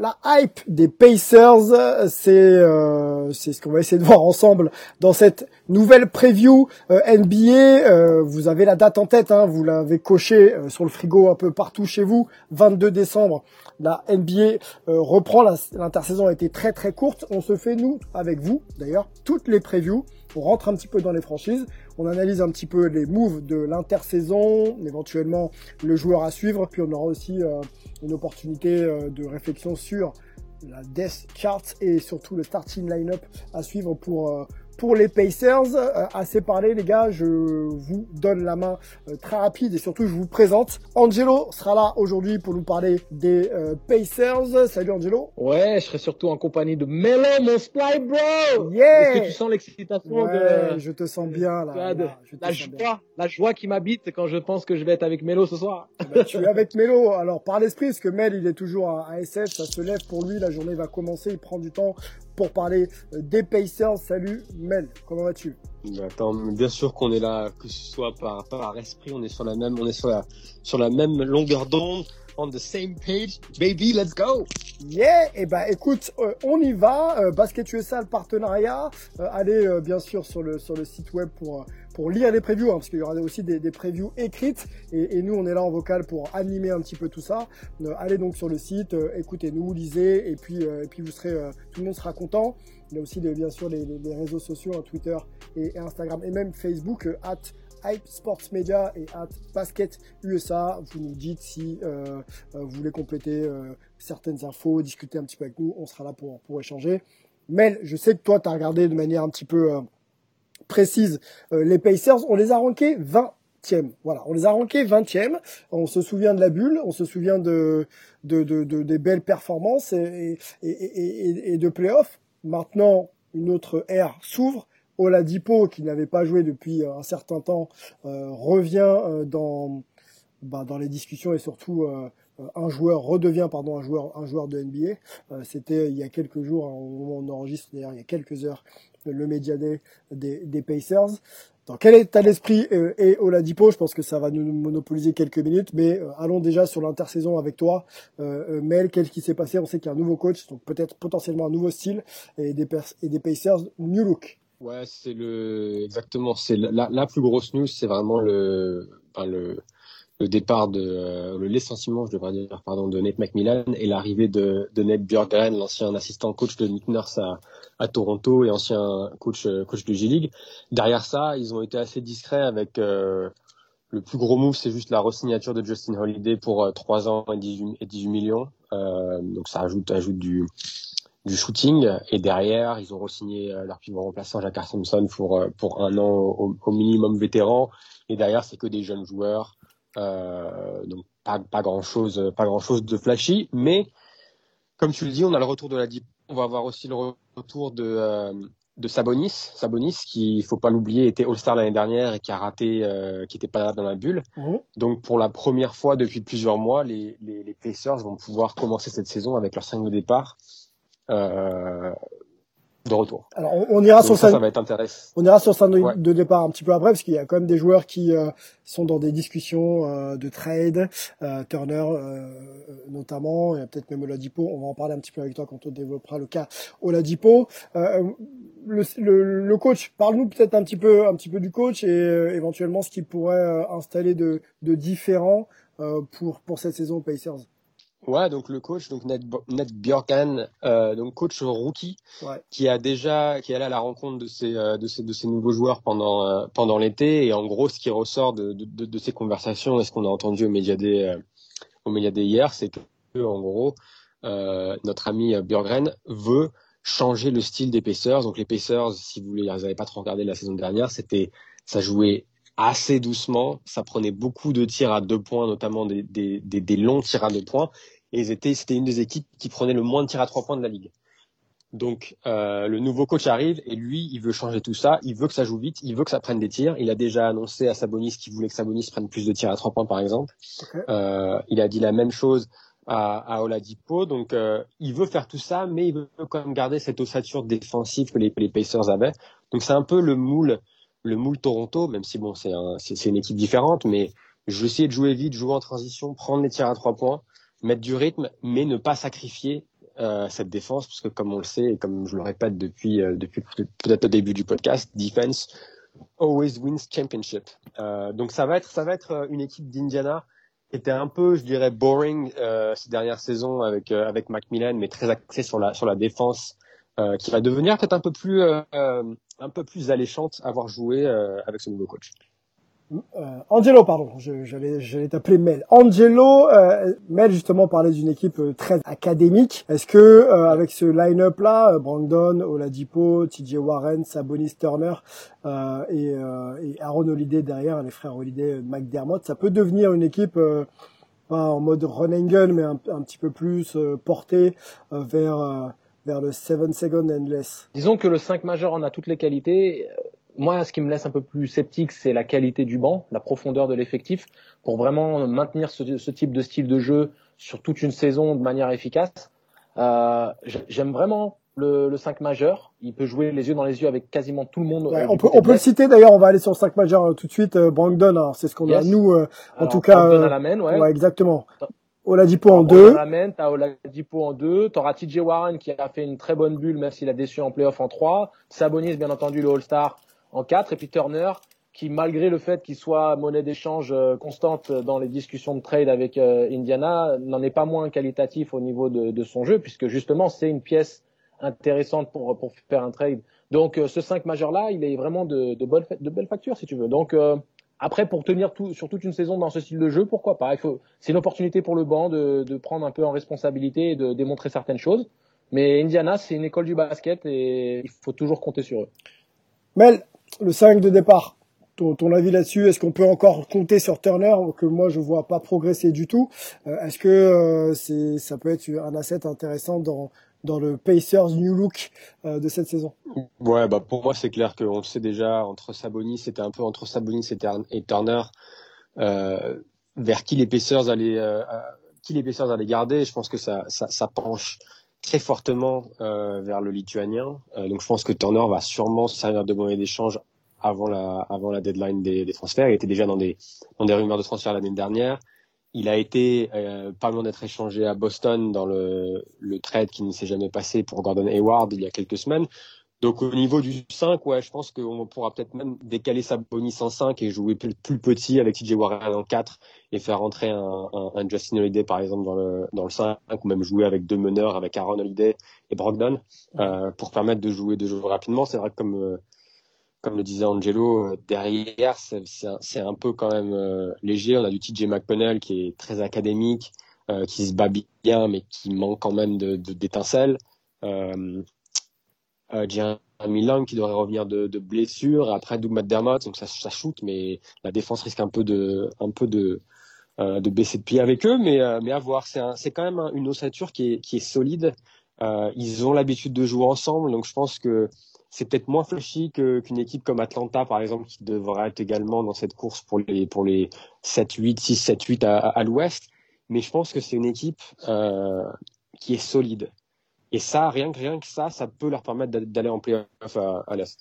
La hype des Pacers, c'est euh, c'est ce qu'on va essayer de voir ensemble dans cette nouvelle preview euh, NBA. Euh, vous avez la date en tête, hein, vous l'avez coché euh, sur le frigo un peu partout chez vous. 22 décembre, la NBA euh, reprend. L'intersaison a été très très courte. On se fait nous avec vous d'ailleurs toutes les previews. On rentre un petit peu dans les franchises. On analyse un petit peu les moves de l'intersaison, éventuellement le joueur à suivre. Puis on aura aussi euh, une opportunité euh, de réflexion sur la death chart et surtout le starting lineup à suivre pour euh, pour les Pacers. Euh, assez parlé les gars, je vous donne la main euh, très rapide et surtout je vous présente. Angelo sera là aujourd'hui pour nous parler des euh, Pacers. Salut Angelo. Ouais, je serai surtout en compagnie de Melo, mon spy bro. Yeah. Est-ce que tu sens l'excitation Ouais, de, je te sens bien là. de- là, je te la bien. joie, la joie qui m'habite quand je pense que je vais être avec Melo ce soir. Bah, tu es avec Melo. Alors, par l'esprit, parce que Mel, il est toujours à, à SF, ça se lève pour lui, la journée va commencer, il prend du temps pour parler euh, des Pacers. Salut Mel, comment vas-tu? Bah, attends, bien sûr qu'on est là, que ce soit par, esprit, on est sur la même longueur d'onde, on the same page, baby, let's go! Yeah Et ben écoute, euh, on y va. Euh, Basket USA, le partenariat. Euh, allez euh, bien sûr sur le sur le site web pour pour lire les previews, hein, parce qu'il y aura aussi des, des previews écrites. Et, nous, on est là en vocal pour animer un petit peu tout ça. Allez donc sur le site, écoutez-nous, lisez, et puis et puis vous serez, tout le monde sera content. Il y a aussi bien sûr les, réseaux sociaux, hein, Twitter et, Instagram, et même Facebook, at Hype Sports Media et at Basket USA. Vous nous dites si euh, euh, vous voulez compléter euh, certaines infos, discuter un petit peu avec nous. On sera là pour, pour échanger. Mel, je sais que toi, tu as regardé de manière un petit peu euh, précise euh, les Pacers. On les a rankés 20e. Voilà, on les a rankés 20e. On se souvient de la bulle, on se souvient de, de, de, de- des belles performances et, et, et- et de playoffs. Maintenant, une autre ère s'ouvre. Oladipo, qui n'avait pas joué depuis euh, un certain temps, euh, revient euh, dans, bah, dans les discussions et surtout un joueur redevient pardon un joueur un joueur de NBA. Euh, C'était il y a quelques jours, hein, au moment où on enregistre d'ailleurs il y a quelques heures, le Media Day des, des Pacers. Dans quel état d'esprit euh, est Oladipo? Je pense que ça va nous monopoliser quelques minutes, mais allons déjà sur l'intersaison avec toi. Mel, qu'est-ce qui s'est passé? On sait qu'il y a un nouveau coach, donc peut-être potentiellement un nouveau style et des, et des Pacers new look. Ouais, c'est le, exactement, c'est la, la plus grosse news, c'est vraiment le, enfin, le, le départ de, euh, le licenciement, je devrais dire, pardon, de Nate McMillan et l'arrivée de, de Nate Bjorkgren, l'ancien assistant coach de Nick Nurse à, à Toronto et ancien coach, euh, coach de G-League. Derrière ça, ils ont été assez discrets avec, euh, le plus gros move, c'est juste la resignature de Justin Holiday pour euh, 3 ans et 18, et 18 millions. Euh, donc ça ajoute, ajoute du, du shooting. Et derrière, ils ont re-signé euh, leur pivot remplaçant Jacques Thompson pour, euh, pour un an au, au minimum vétéran. Et derrière, c'est que des jeunes joueurs. Euh, donc pas, pas grand chose, pas grand chose de flashy. Mais comme tu le dis, on a le retour de la Deep. On va avoir aussi le retour de, euh, de Sabonis. Sabonis, qui, il faut pas l'oublier, était All-Star l'année dernière et qui a raté, euh, qui était pas là dans la bulle. Donc pour la première fois depuis plusieurs mois, les, les, les Pacers vont pouvoir commencer cette saison avec leur 5 de départ euh, de retour. Alors on, on ira Donc sur ça, ça. va être intéressant. On ira sur ça de, Ouais. de départ un petit peu après, parce qu'il y a quand même des joueurs qui euh, sont dans des discussions euh, de trade, euh, Turner euh, notamment, et peut-être même Oladipo. On va en parler un petit peu avec toi quand on développera le cas Oladipo. Euh, le, le, le coach, parle-nous peut-être un petit peu, un petit peu du coach et euh, éventuellement ce qu'il pourrait euh, installer de, de différent euh, pour pour cette saison aux Pacers. Ouais, donc le coach, donc Ned, Ned Bjorkan, euh, donc coach rookie, qui a déjà, qui est allé à la rencontre de ces, euh, de ces, de ces nouveaux joueurs pendant, euh, pendant l'été. Et en gros, ce qui ressort de, de, de, ces conversations et ce qu'on a entendu au média des, au média des hier, c'est que, en gros, notre ami Bjorkan veut changer le style des Pacers. Donc les Pacers, si vous les avez pas trop regardé la saison dernière, c'était, ça jouait assez doucement. Ça prenait beaucoup de tirs à deux points, notamment des, des, des, longs tirs à deux points. Et c'était une des équipes qui prenait le moins de tirs à trois points de la ligue. Donc euh, le nouveau coach arrive et lui, il veut changer tout ça. Il veut que ça joue vite. Il veut que ça prenne des tirs. Il a déjà annoncé à Sabonis qu'il voulait que Sabonis prenne plus de tirs à trois points, par exemple. Euh, il a dit la même chose à, à Oladipo. Donc euh, il veut faire tout ça, mais il veut quand même garder cette ossature défensive que les, les Pacers avaient. Donc c'est un peu le moule le moule Toronto, même si bon, c'est un, c'est, une équipe différente, mais je vais essayer de jouer vite, jouer en transition, prendre les tirs à trois points, mettre du rythme, mais ne pas sacrifier euh, cette défense, parce que comme on le sait et comme je le répète depuis euh, depuis peut-être au début du podcast, defense always wins championship. Euh, donc ça va être ça va être euh, une équipe d'Indiana qui était un peu, je dirais, boring euh, ces dernières saisons avec avec Macmillan, mais très axée sur la sur la défense, qui va devenir peut-être un peu plus un peu plus alléchante avoir joué euh, avec ce nouveau coach. Euh, Angelo, pardon, j'allais j'allais t'appeler Mel. Angelo, euh, Mel justement parlait d'une équipe euh, très académique. Est-ce que euh, avec ce line-up là, Brandon, Oladipo, TJ Warren, Sabonis Turner et, et, Aaron Holiday derrière, les frères Holiday, McDermott, ça peut devenir une équipe pas en mode run and gun, mais un, un petit peu plus portée vers vers le 7 second endless Disons que le 5 majeur en a toutes les qualités. Moi, ce qui me laisse un peu plus sceptique, c'est la qualité du banc, la profondeur de l'effectif, pour vraiment maintenir ce, ce, type de style de jeu sur toute une saison de manière efficace. Euh, J'aime vraiment le, le, 5 majeur. Il peut jouer les yeux dans les yeux avec quasiment tout le monde. Ouais, on, peut, on peut, le citer d'ailleurs, on va aller sur le 5 majeur euh, tout de suite. Euh, Brandon, c'est ce qu'on a nous, euh, en tout cas. Euh, à la main, ouais. ouais. exactement. Oladipo en deux. T'as Oladipo en deux. T'auras TJ Warren qui a fait une très bonne bulle, même s'il a déçu en playoff en trois. Sabonis, bien entendu, le All-Star en quatre. Et puis Turner, qui malgré le fait qu'il soit monnaie d'échange euh, constante dans les discussions de trade avec euh, Indiana, n'en est pas moins qualitatif au niveau de, de son jeu, puisque justement c'est une pièce intéressante pour, pour faire un trade. Donc euh, ce 5 majeur là, il est vraiment de, de, bonne, de belle facture si tu veux. Donc après, pour tenir tout, sur toute une saison dans ce style de jeu, pourquoi pas? C'est une opportunité pour le banc de, de, prendre un peu en responsabilité et de démontrer certaines choses. Mais Indiana, c'est une école du basket et il faut toujours compter sur eux. Mel, le 5 de départ, ton, avis là-dessus Est-ce qu'on peut encore compter sur Turner que moi je vois pas progresser du tout? Euh, Est-ce que euh, ça peut être un asset intéressant dans dans le Pacers New Look euh, de cette saison? Ouais, bah pour moi c'est clair qu'on le sait déjà entre Sabonis, c'était un peu entre Sabonis et, Turner vers qui les Pacers allaient qui les Pacers garder. Je pense que ça, ça penche très fortement euh, vers le lituanien. Euh, donc je pense que Turner va sûrement servir de monnaie d'échange avant la avant la deadline des, des transferts. Il était déjà dans des dans des rumeurs de transfert l'année dernière. Il a été euh, pas loin d'être échangé à Boston dans le, le trade qui ne s'est jamais passé pour Gordon Hayward il y a quelques semaines. Donc au niveau du 5, ouais, je pense qu'on pourra peut-être même décaler sa bonus en 5 et jouer plus, plus petit avec TJ Warren en 4 et faire rentrer un, un, un, Justin Holiday par exemple dans le, dans le 5 ou même jouer avec deux meneurs avec Aaron Holiday et Brogdon euh, pour permettre de jouer de jouer rapidement. C'est vrai que comme euh, comme le disait Angelo, euh, derrière, c'est un, un, peu quand même euh, léger. On a du TJ McConnell qui est très académique, euh, qui se bat bien, mais qui manque quand même d'étincelles. De, euh, euh, Jeremy Lang qui devrait revenir de, de blessure. Après, Doug McDermott, donc ça, ça shoot, mais la défense risque un peu de, un peu de, euh, de baisser de pied avec eux. Mais, mais à voir, c'est quand même une ossature qui est, qui est solide. ils ont l'habitude de jouer ensemble, donc je pense que c'est peut-être moins flashy qu'une équipe comme Atlanta, par exemple, qui devrait être également dans cette course pour les, pour les 7, 8, 6, 7, 8 à, à l'ouest. Mais je pense que c'est une équipe euh, qui est solide. Et ça, rien que, rien que ça, ça peut leur permettre d'aller en playoff à, l'Est.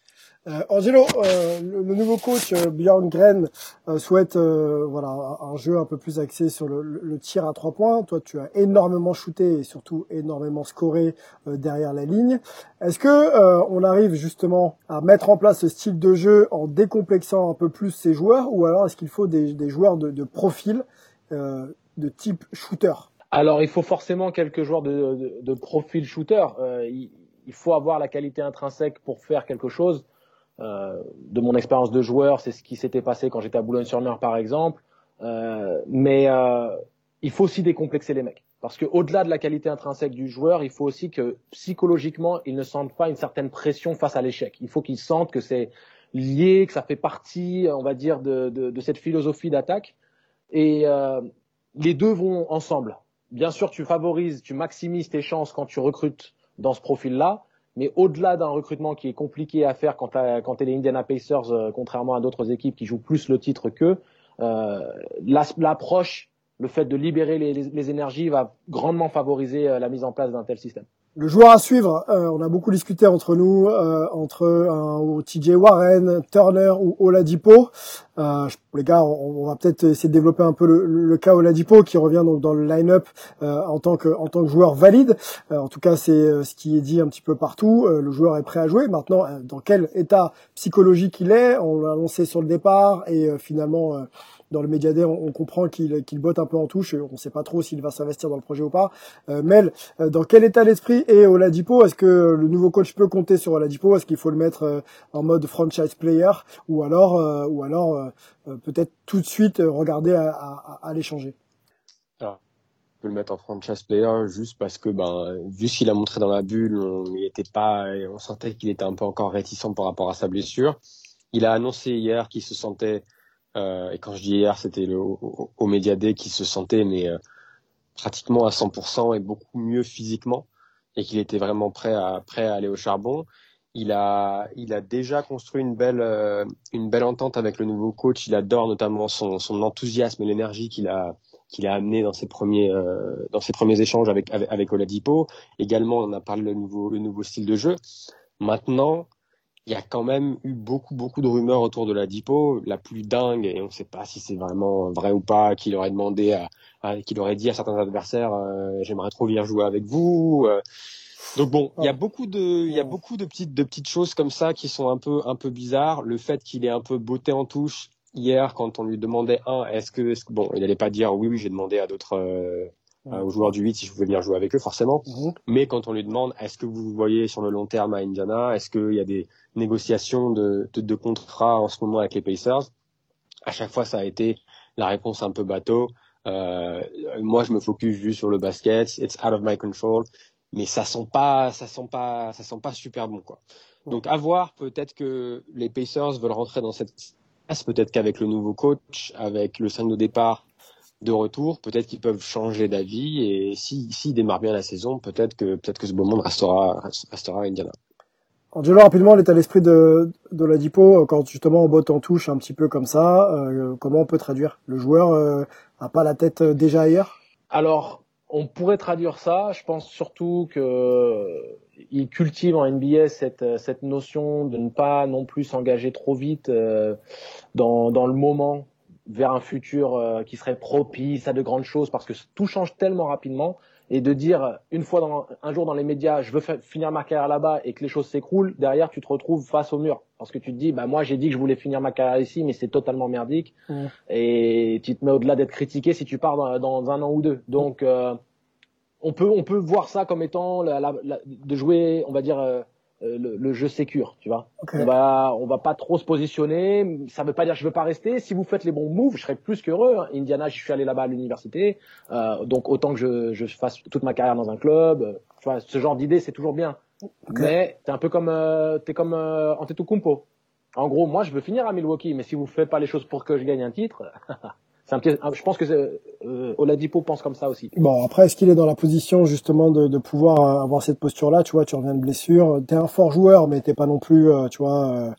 Euh, Angelo, euh, le, le, nouveau coach euh, Bjorn Gren euh, souhaite euh, voilà un jeu un peu plus axé sur le, le, tir à trois points. Toi, tu as énormément shooté et surtout énormément scoré euh, derrière la ligne. Est-ce que on arrive justement à mettre en place ce style de jeu en décomplexant un peu plus ces joueurs, ou alors est-ce qu'il faut des, des joueurs de, de profil de type shooter? Alors, il faut forcément quelques joueurs de, de, de profil shooter. Euh, il, il, faut avoir la qualité intrinsèque pour faire quelque chose. Euh, de mon expérience de joueur, c'est ce qui s'était passé quand j'étais à Boulogne-sur-Mer, par exemple. Euh, mais euh, il faut aussi décomplexer les mecs. Parce que au-delà de la qualité intrinsèque du joueur, il faut aussi que psychologiquement, ils ne sentent pas une certaine pression face à l'échec. Il faut qu'ils sentent que c'est lié, que ça fait partie, on va dire, de, de, de cette philosophie d'attaque. Et euh, les deux vont ensemble. Bien sûr, tu favorises, tu maximises tes chances quand tu recrutes dans ce profil-là, mais au-delà d'un recrutement qui est compliqué à faire quand, quand tu es les Indiana Pacers, euh, contrairement à d'autres équipes qui jouent plus le titre qu'eux, euh, l'approche, le fait de libérer les, énergies va grandement favoriser euh, la mise en place d'un tel système. Le joueur à suivre, euh, on a beaucoup discuté entre nous, euh, entre un TJ Warren, Turner ou Oladipo. Euh, les gars, on, on va peut-être essayer de développer un peu le, le, cas Oladipo qui revient donc dans le line-up euh, en tant que en tant que joueur valide. Euh, en tout cas, c'est ce qui est dit un petit peu partout. le joueur est prêt à jouer. Maintenant, dans quel état psychologique il est On l'a annoncé sur le départ et finalement dans le média on, on comprend qu'il qu'il botte un peu en touche. On ne sait pas trop s'il va s'investir dans le projet ou pas. Euh, Mel, euh, dans quel état d'esprit est Oladipo? Est-ce que le nouveau coach peut compter sur Oladipo? Est-ce qu'il faut le mettre euh, en mode franchise player? Ou alors, euh, ou alors peut-être tout de suite regarder à, à, à l'échanger? Peut le mettre en franchise player juste parce que ben vu ce qu'il a montré dans la bulle, on, il était pas, on sentait qu'il était un peu encore réticent par rapport à sa blessure. Il a annoncé hier qu'il se sentait euh, et quand je dis hier, c'était au, au Day qui se sentait mais euh, pratiquement à 100% et beaucoup mieux physiquement et qu'il était vraiment prêt à prêt à aller au charbon. Il a il a déjà construit une belle euh, une belle entente avec le nouveau coach. Il adore notamment son, son enthousiasme et l'énergie qu'il a qu'il a amené dans ses premiers euh, dans ses premiers échanges avec, avec avec Oladipo. Également, on a parlé le nouveau le nouveau style de jeu. Maintenant, il y a quand même eu beaucoup beaucoup de rumeurs autour de la Dipo, la plus dingue et on ne sait pas si c'est vraiment vrai ou pas qu'il aurait demandé à, qu'il aurait dit à certains adversaires euh, j'aimerais trop venir jouer avec vous. Euh. Donc bon, il y a beaucoup de il y a beaucoup de petites de petites choses comme ça qui sont un peu un peu bizarres, le fait qu'il ait un peu botté en touche hier quand on lui demandait un est-ce que, bon, il n'allait pas dire oui oui, j'ai demandé à d'autres euh, euh, aux joueurs du 8 si je pouvais venir jouer avec eux forcément. Mhm. Mais quand on lui demande est-ce que vous voyez sur le long terme à Indiana, est-ce qu'il y a des négociations de, de, de contrats en ce moment avec les Pacers, à chaque fois ça a été la réponse un peu bateau. Euh, moi je me focus juste sur le basket, it's out of my control, mais ça sent pas, ça sent pas, ça sent pas super bon quoi. Donc à voir, peut-être que les Pacers veulent rentrer dans cette peut-être qu'avec le nouveau coach, avec le 5 de départ de retour, peut-être qu'ils peuvent changer d'avis et s'ils si, démarrent bien la saison, peut-être que peut-être que ce beau monde restera restera à Indiana. Angelo, rapidement, l'état d'esprit de, de la Dipo, quand justement on botte en touche un petit peu comme ça, euh, comment on peut traduire Le joueur euh, a pas la tête euh, déjà ailleurs? Alors, on pourrait traduire ça. Je pense surtout que euh, il cultive en NBA cette, cette notion de ne pas non plus s'engager trop vite dans, dans le moment vers un futur euh, qui serait propice à de grandes choses parce que tout change tellement rapidement et de dire une fois dans, un jour dans les médias je veux finir ma carrière là-bas et que les choses s'écroulent derrière tu te retrouves face au mur. Parce que tu te dis bah moi j'ai dit que je voulais finir ma carrière ici mais c'est totalement merdique. Et tu te mets au-delà d'être critiqué si tu pars dans, dans, un an ou deux. Donc euh, on peut on peut voir ça comme étant la, la, de jouer on va dire euh, le, le, jeu sécure, tu vois. On va on va pas trop se positionner. Ça veut pas dire que je veux pas rester. Si vous faites les bons moves, je serais plus qu'heureux. Indiana, je suis allé là-bas à l'université, euh, donc autant que je, je fasse toute ma carrière dans un club. Tu vois, ce genre d'idée, c'est toujours bien. Okay. Mais t'es un peu comme euh, t'es comme euh, Antetokounmpo. En gros, moi, je veux finir à Milwaukee, mais si vous faites pas les choses pour que je gagne un titre. Un je pense que euh, Oladipo pense comme ça aussi. Bon, après, est-ce qu'il est dans la position justement de, pouvoir euh, avoir cette posture-là? Tu vois, tu reviens de blessure, t'es un fort joueur, mais t'es pas non plus, euh, tu vois,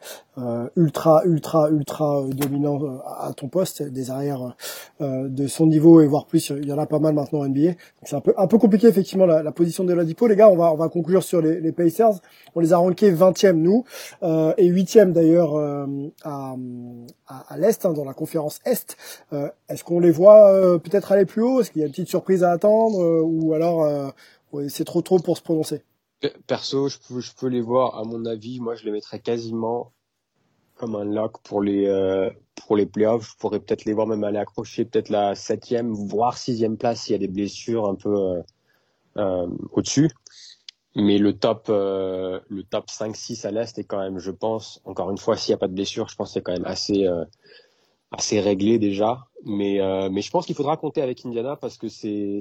ultra, ultra, ultra dominant à ton poste, des arrières de son niveau et voire plus. Il y en a pas mal maintenant en NBA. C'est un peu, un peu compliqué effectivement la, la position de Oladipo. Les gars, on va, on va conclure sur les, les Pacers. On les a rankés 20e nous et 8e d'ailleurs à, à, l'est, hein, dans la conférence est. Est-ce qu'on les voit peut-être aller plus haut Est-ce qu'il y a une petite surprise à attendre euh, Ou alors euh, c'est trop tôt pour se prononcer? Perso, je peux, les voir, à mon avis, moi je les mettrais quasiment comme un lock pour les, pour les playoffs. Je pourrais peut-être les voir même aller accrocher peut-être la septième, voire sixième place s'il y a des blessures un peu euh, euh au-dessus. Mais le top, euh, le top 5-6 à l'Est est quand même, je pense, encore une fois, s'il n'y a pas de blessure, je pense que c'est quand même assez, euh, assez réglé déjà. Mais, euh, mais je pense qu'il faudra compter avec Indiana parce que c'est,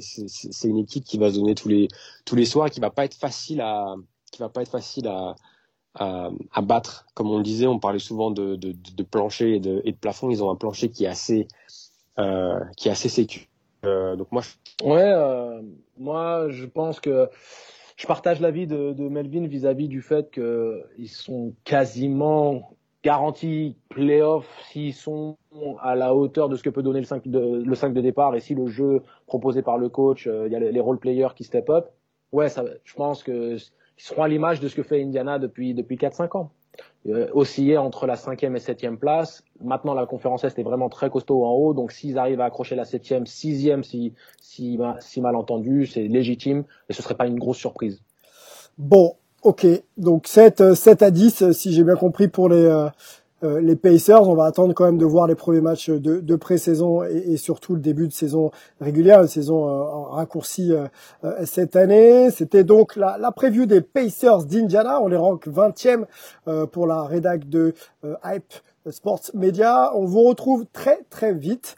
une équipe qui va se donner tous les, tous les soirs et qui va pas être facile à, qui va pas être facile à, à, à battre. Comme on le disait, on parlait souvent de, de, de plancher et de, et de plafond. Ils ont un plancher qui est assez, euh, qui est assez sécu. Euh, donc moi, je... ouais, moi je pense que je partage l'avis de, de Melvin vis-à-vis du fait qu'ils sont quasiment garantis playoff s'ils sont à la hauteur de ce que peut donner le 5 de, le 5 de départ et si le jeu proposé par le coach, euh, il y a les, role players qui step up. Ouais, ça, je pense que ils seront à l'image de ce que fait Indiana depuis depuis 4-5 ans. Euh, osciller entre la cinquième et septième place. Maintenant, la conférence Est est vraiment très costaud en haut, donc s'ils arrivent à accrocher la septième, sixième, si, si, si mal entendu, c'est légitime, et ce serait pas une grosse surprise. Bon, ok, donc 7, 7 euh, à 10, euh, si j'ai bien compris pour les, les Pacers. On va attendre quand même de voir les premiers matchs de, de pré-saison et, surtout le début de saison régulière, une saison raccourcie cette année. C'était donc la, la preview des Pacers d'Indiana. On les rank 20e pour la rédac de Hype Sports Media. On vous retrouve très très vite.